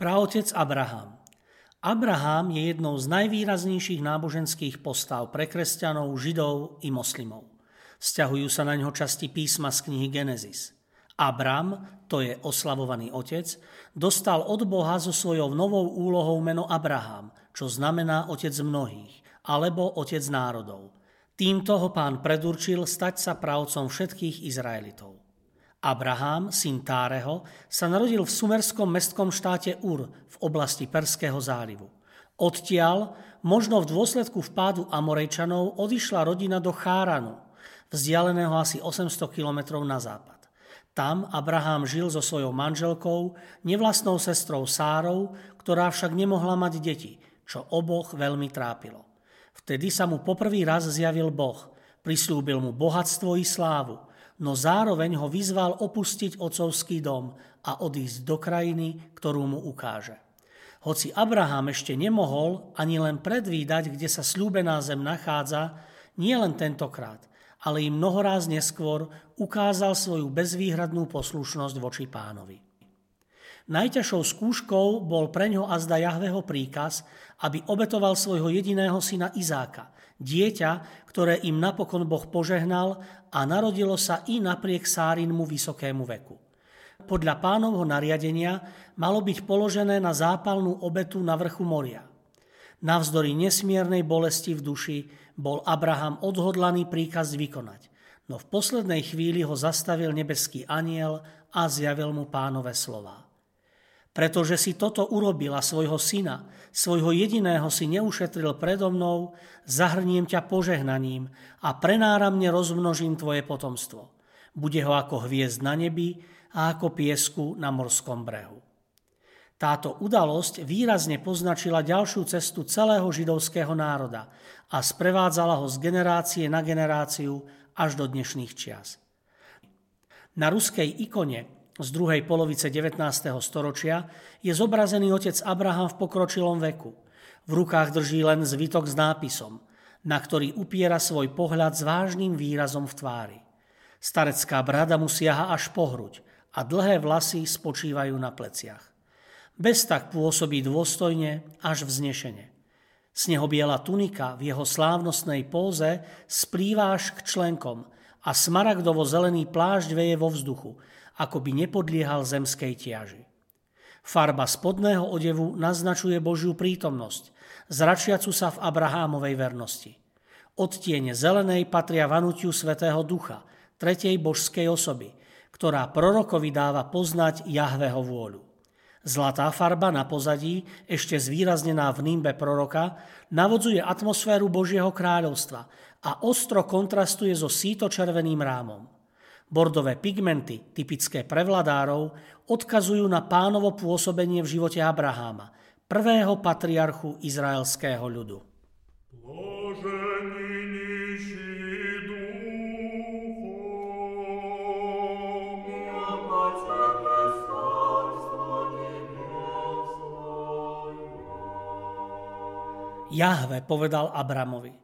Praotec Abraham. Abraham je jednou z najvýraznejších náboženských postav pre kresťanov, židov i moslimov. Sťahujú sa na ňo časti písma z knihy Genesis. Abram, to je oslavovaný otec, dostal od Boha so svojou novou úlohou meno Abraham, čo znamená otec mnohých, alebo otec národov. Týmto ho pán predurčil stať sa pravcom všetkých Izraelitov. Abraham, syn Táreho, sa narodil v sumerskom mestskom štáte Ur v oblasti Perského zálivu. Odtiaľ, možno v dôsledku vpádu Amorejčanov, odišla rodina do Cháranu, vzdialeného asi 800 kilometrov na západ. Tam Abraham žil so svojou manželkou, nevlastnou sestrou Sárou, ktorá však nemohla mať deti, čo oboch veľmi trápilo. Vtedy sa mu poprvý raz zjavil Boh, prislúbil mu bohatstvo i slávu – no zároveň ho vyzval opustiť otcovský dom a odísť do krajiny, ktorú mu ukáže. Hoci Abraham ešte nemohol ani len predvídať, kde sa slúbená zem nachádza, nie len tentokrát, ale i mnohoráz neskôr ukázal svoju bezvýhradnú poslušnosť voči pánovi. Najťažšou skúškou bol pre ňo azda Jahveho príkaz, aby obetoval svojho jediného syna Izáka, dieťa, ktoré im napokon Boh požehnal a narodilo sa i napriek Sárinmu vysokému veku. Podľa pánovho nariadenia malo byť položené na zápalnú obetu na vrchu moria. Navzdory nesmiernej bolesti v duši bol Abraham odhodlaný príkaz vykonať, no v poslednej chvíli ho zastavil nebeský aniel a zjavil mu pánové slová. Pretože si toto urobila svojho syna, svojho jediného si neušetril predo mnou, zahrniem ťa požehnaním a prenáramne rozmnožím tvoje potomstvo. Bude ho ako hviezd na nebi a ako piesku na morskom brehu. Táto udalosť výrazne poznačila ďalšiu cestu celého židovského národa a sprevádzala ho z generácie na generáciu až do dnešných čias. Na ruskej ikone z druhej polovice 19. storočia je zobrazený otec Abraham v pokročilom veku. V rukách drží len zvitok s nápisom, na ktorý upiera svoj pohľad s vážnym výrazom v tvári. Starecká brada mu siaha až po hruď a dlhé vlasy spočívajú na pleciach. Bez tak pôsobí dôstojne až vznešene. Snehobiela tunika v jeho slávnostnej póze splýva až k členkom a smaragdovo-zelený plášť veje vo vzduchu, ako by nepodliehal zemskej tiaži. Farba spodného odevu naznačuje Božiu prítomnosť, zračiacu sa v Abrahámovej vernosti. Odtiene zelenej patria vanutiu Svetého Ducha, tretej božskej osoby, ktorá prorokovi dáva poznať Jahveho vôľu. Zlatá farba na pozadí, ešte zvýraznená v nímbe proroka, navodzuje atmosféru Božieho kráľovstva a ostro kontrastuje so síto-červeným rámom. Bordové pigmenty, typické pre vladárov, odkazujú na pánovo pôsobenie v živote Abraháma, prvého patriarchu izraelského ľudu. Jahve povedal Abramovi –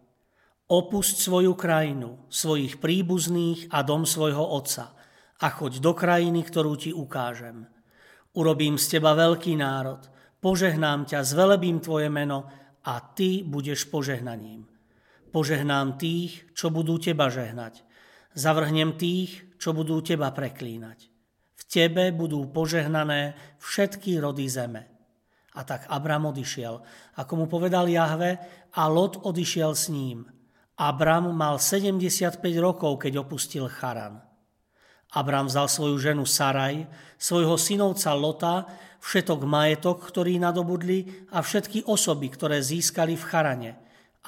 Opusť svoju krajinu, svojich príbuzných a dom svojho otca a choď do krajiny, ktorú ti ukážem. Urobím z teba veľký národ, požehnám ťa, zvelebím tvoje meno a ty budeš požehnaním. Požehnám tých, čo budú teba žehnať. Zavrhnem tých, čo budú teba preklínať. V tebe budú požehnané všetky rody zeme. A tak Abram odišiel, ako mu povedal Jahve, a Lot odišiel s ním – Abram mal 75 rokov, keď opustil Charan. Abram vzal svoju ženu Saraj, svojho synovca Lota, všetok majetok, ktorý nadobudli a všetky osoby, ktoré získali v Charane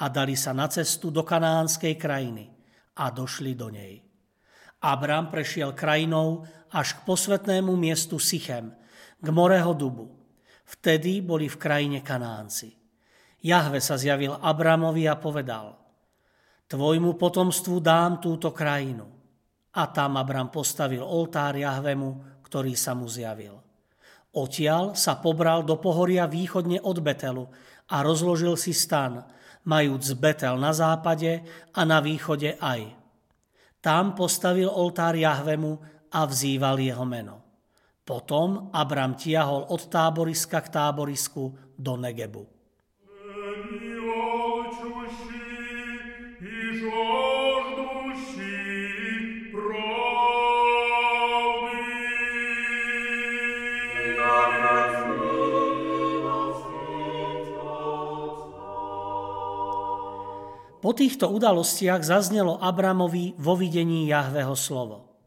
a dali sa na cestu do kanánskej krajiny a došli do nej. Abram prešiel krajinou až k posvetnému miestu Sichem, k Moreho dubu. Vtedy boli v krajine Kanánci. Jahve sa zjavil Abramovi a povedal, tvojmu potomstvu dám túto krajinu. A tam Abram postavil oltár Jahvemu, ktorý sa mu zjavil. Odtiaľ sa pobral do pohoria východne od Betelu a rozložil si stan, majúc Betel na západe a na východe aj. Tam postavil oltár Jahvemu a vzýval jeho meno. Potom Abram tiahol od táboriska k táborisku do Negebu. Po týchto udalostiach zaznelo Abramovi vo videní Jahveho slovo.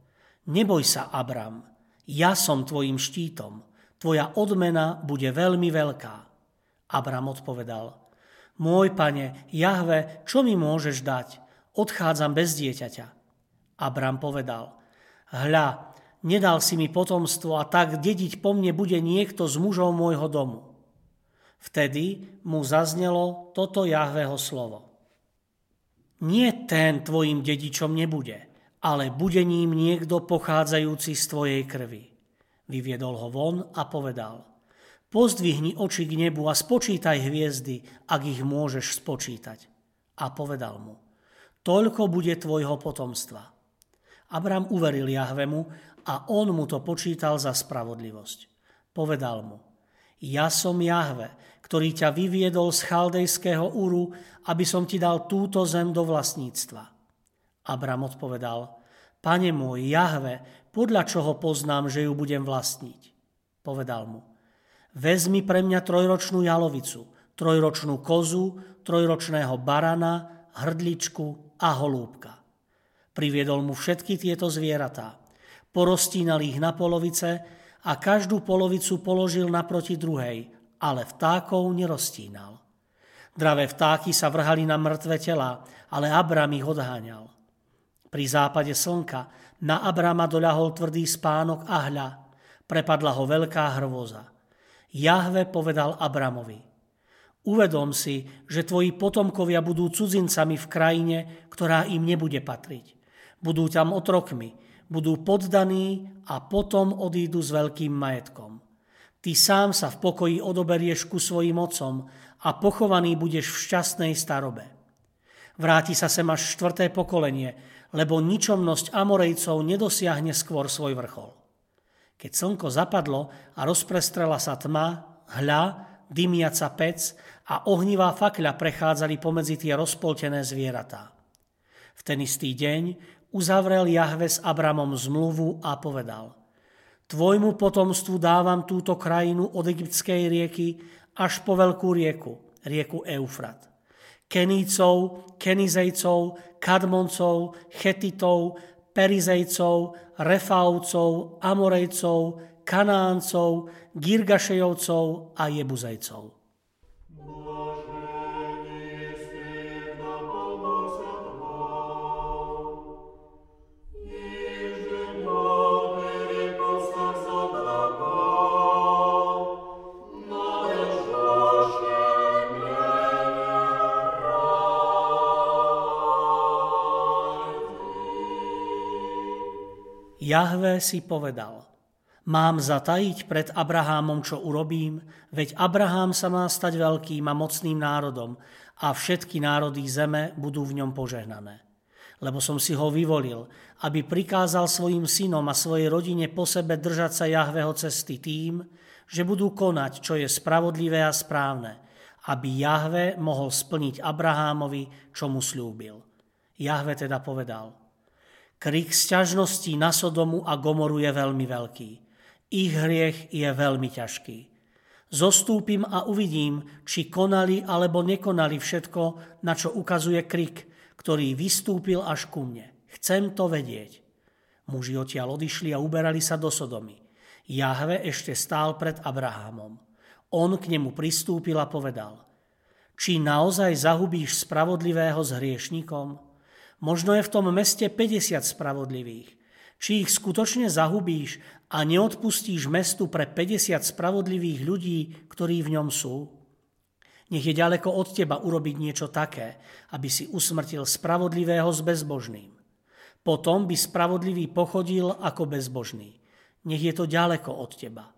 Neboj sa, Abram, ja som tvojim štítom, tvoja odmena bude veľmi veľká. Abram odpovedal, môj pane, Jahve, čo mi môžeš dať? Odchádzam bez dieťaťa. Abram povedal, hľa, nedal si mi potomstvo a tak dediť po mne bude niekto z mužov môjho domu. Vtedy mu zaznelo toto Jahveho slovo nie ten tvojim dedičom nebude, ale bude ním niekto pochádzajúci z tvojej krvi. Vyviedol ho von a povedal, pozdvihni oči k nebu a spočítaj hviezdy, ak ich môžeš spočítať. A povedal mu, toľko bude tvojho potomstva. Abram uveril Jahvemu a on mu to počítal za spravodlivosť. Povedal mu, ja som Jahve, ktorý ťa vyviedol z chaldejského úru, aby som ti dal túto zem do vlastníctva. Abram odpovedal, pane môj, Jahve, podľa čoho poznám, že ju budem vlastniť? Povedal mu, vezmi pre mňa trojročnú jalovicu, trojročnú kozu, trojročného barana, hrdličku a holúbka. Priviedol mu všetky tieto zvieratá. Porostínal ich na polovice, a každú polovicu položil naproti druhej, ale vtákov neroztínal. Dravé vtáky sa vrhali na mŕtve tela, ale Abram ich odháňal. Pri západe slnka na Abrama doľahol tvrdý spánok a hľa, prepadla ho veľká hrôza. Jahve povedal Abramovi, uvedom si, že tvoji potomkovia budú cudzincami v krajine, ktorá im nebude patriť. Budú tam otrokmi, budú poddaní a potom odídu s veľkým majetkom. Ty sám sa v pokoji odoberieš ku svojim otcom a pochovaný budeš v šťastnej starobe. Vráti sa sem až štvrté pokolenie, lebo ničomnosť Amorejcov nedosiahne skôr svoj vrchol. Keď slnko zapadlo a rozprestrela sa tma, hľa, dymiaca pec a ohnivá fakľa prechádzali pomedzi tie rozpoltené zvieratá. V ten istý deň uzavrel Jahve s Abramom zmluvu a povedal Tvojmu potomstvu dávam túto krajinu od egyptskej rieky až po veľkú rieku, rieku Eufrat. Kenícov, Kenizejcov, Kadmoncov, Chetitov, Perizejcov, Refaucov, Amorejcov, Kanáncov, Girgašejovcov a Jebuzejcov. Jahve si povedal, mám zatajiť pred Abrahámom, čo urobím, veď Abrahám sa má stať veľkým a mocným národom a všetky národy zeme budú v ňom požehnané. Lebo som si ho vyvolil, aby prikázal svojim synom a svojej rodine po sebe držať sa Jahveho cesty tým, že budú konať, čo je spravodlivé a správne, aby Jahve mohol splniť Abrahámovi, čo mu slúbil. Jahve teda povedal – Krik sťažností na Sodomu a Gomoru je veľmi veľký. Ich hriech je veľmi ťažký. Zostúpim a uvidím, či konali alebo nekonali všetko, na čo ukazuje krik, ktorý vystúpil až ku mne. Chcem to vedieť. Muži odtiaľ odišli a uberali sa do Sodomy. Jahve ešte stál pred Abrahamom. On k nemu pristúpil a povedal, či naozaj zahubíš spravodlivého s hriešnikom? Možno je v tom meste 50 spravodlivých. Či ich skutočne zahubíš a neodpustíš mestu pre 50 spravodlivých ľudí, ktorí v ňom sú? Nech je ďaleko od teba urobiť niečo také, aby si usmrtil spravodlivého s bezbožným. Potom by spravodlivý pochodil ako bezbožný. Nech je to ďaleko od teba.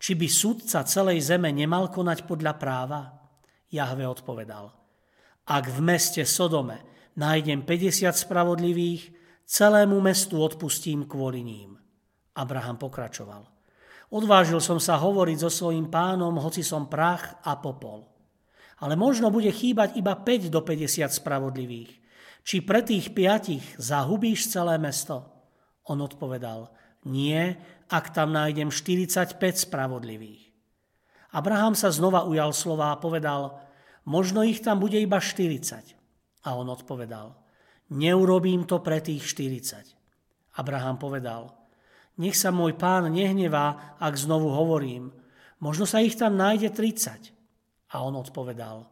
Či by sudca celej zeme nemal konať podľa práva? Jahve odpovedal. Ak v meste Sodome nájdem 50 spravodlivých, celému mestu odpustím kvôli ním. Abraham pokračoval. Odvážil som sa hovoriť so svojím pánom, hoci som prach a popol ale možno bude chýbať iba 5 do 50 spravodlivých. Či pre tých piatich zahubíš celé mesto? On odpovedal, nie, ak tam nájdem 45 spravodlivých. Abraham sa znova ujal slova a povedal, možno ich tam bude iba 40. A on odpovedal, neurobím to pre tých 40. Abraham povedal, nech sa môj pán nehnevá, ak znovu hovorím, možno sa ich tam nájde 30. A on odpovedal,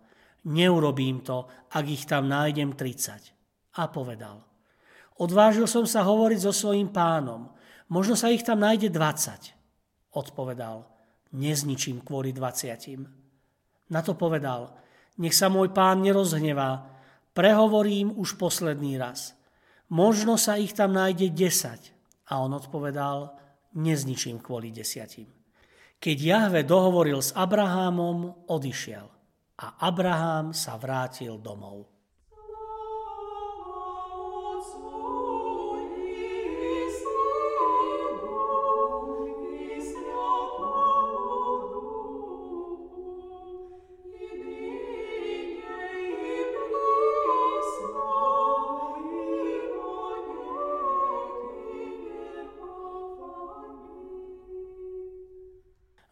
neurobím to, ak ich tam nájdem 30. A povedal, odvážil som sa hovoriť so svojím pánom, možno sa ich tam nájde 20. Odpovedal, nezničím kvôli 20. Na to povedal, nech sa môj pán nerozhnevá, prehovorím už posledný raz. Možno sa ich tam nájde 10. A on odpovedal, nezničím kvôli desiatim. Keď Jahve dohovoril s Abrahámom, odišiel a Abrahám sa vrátil domov.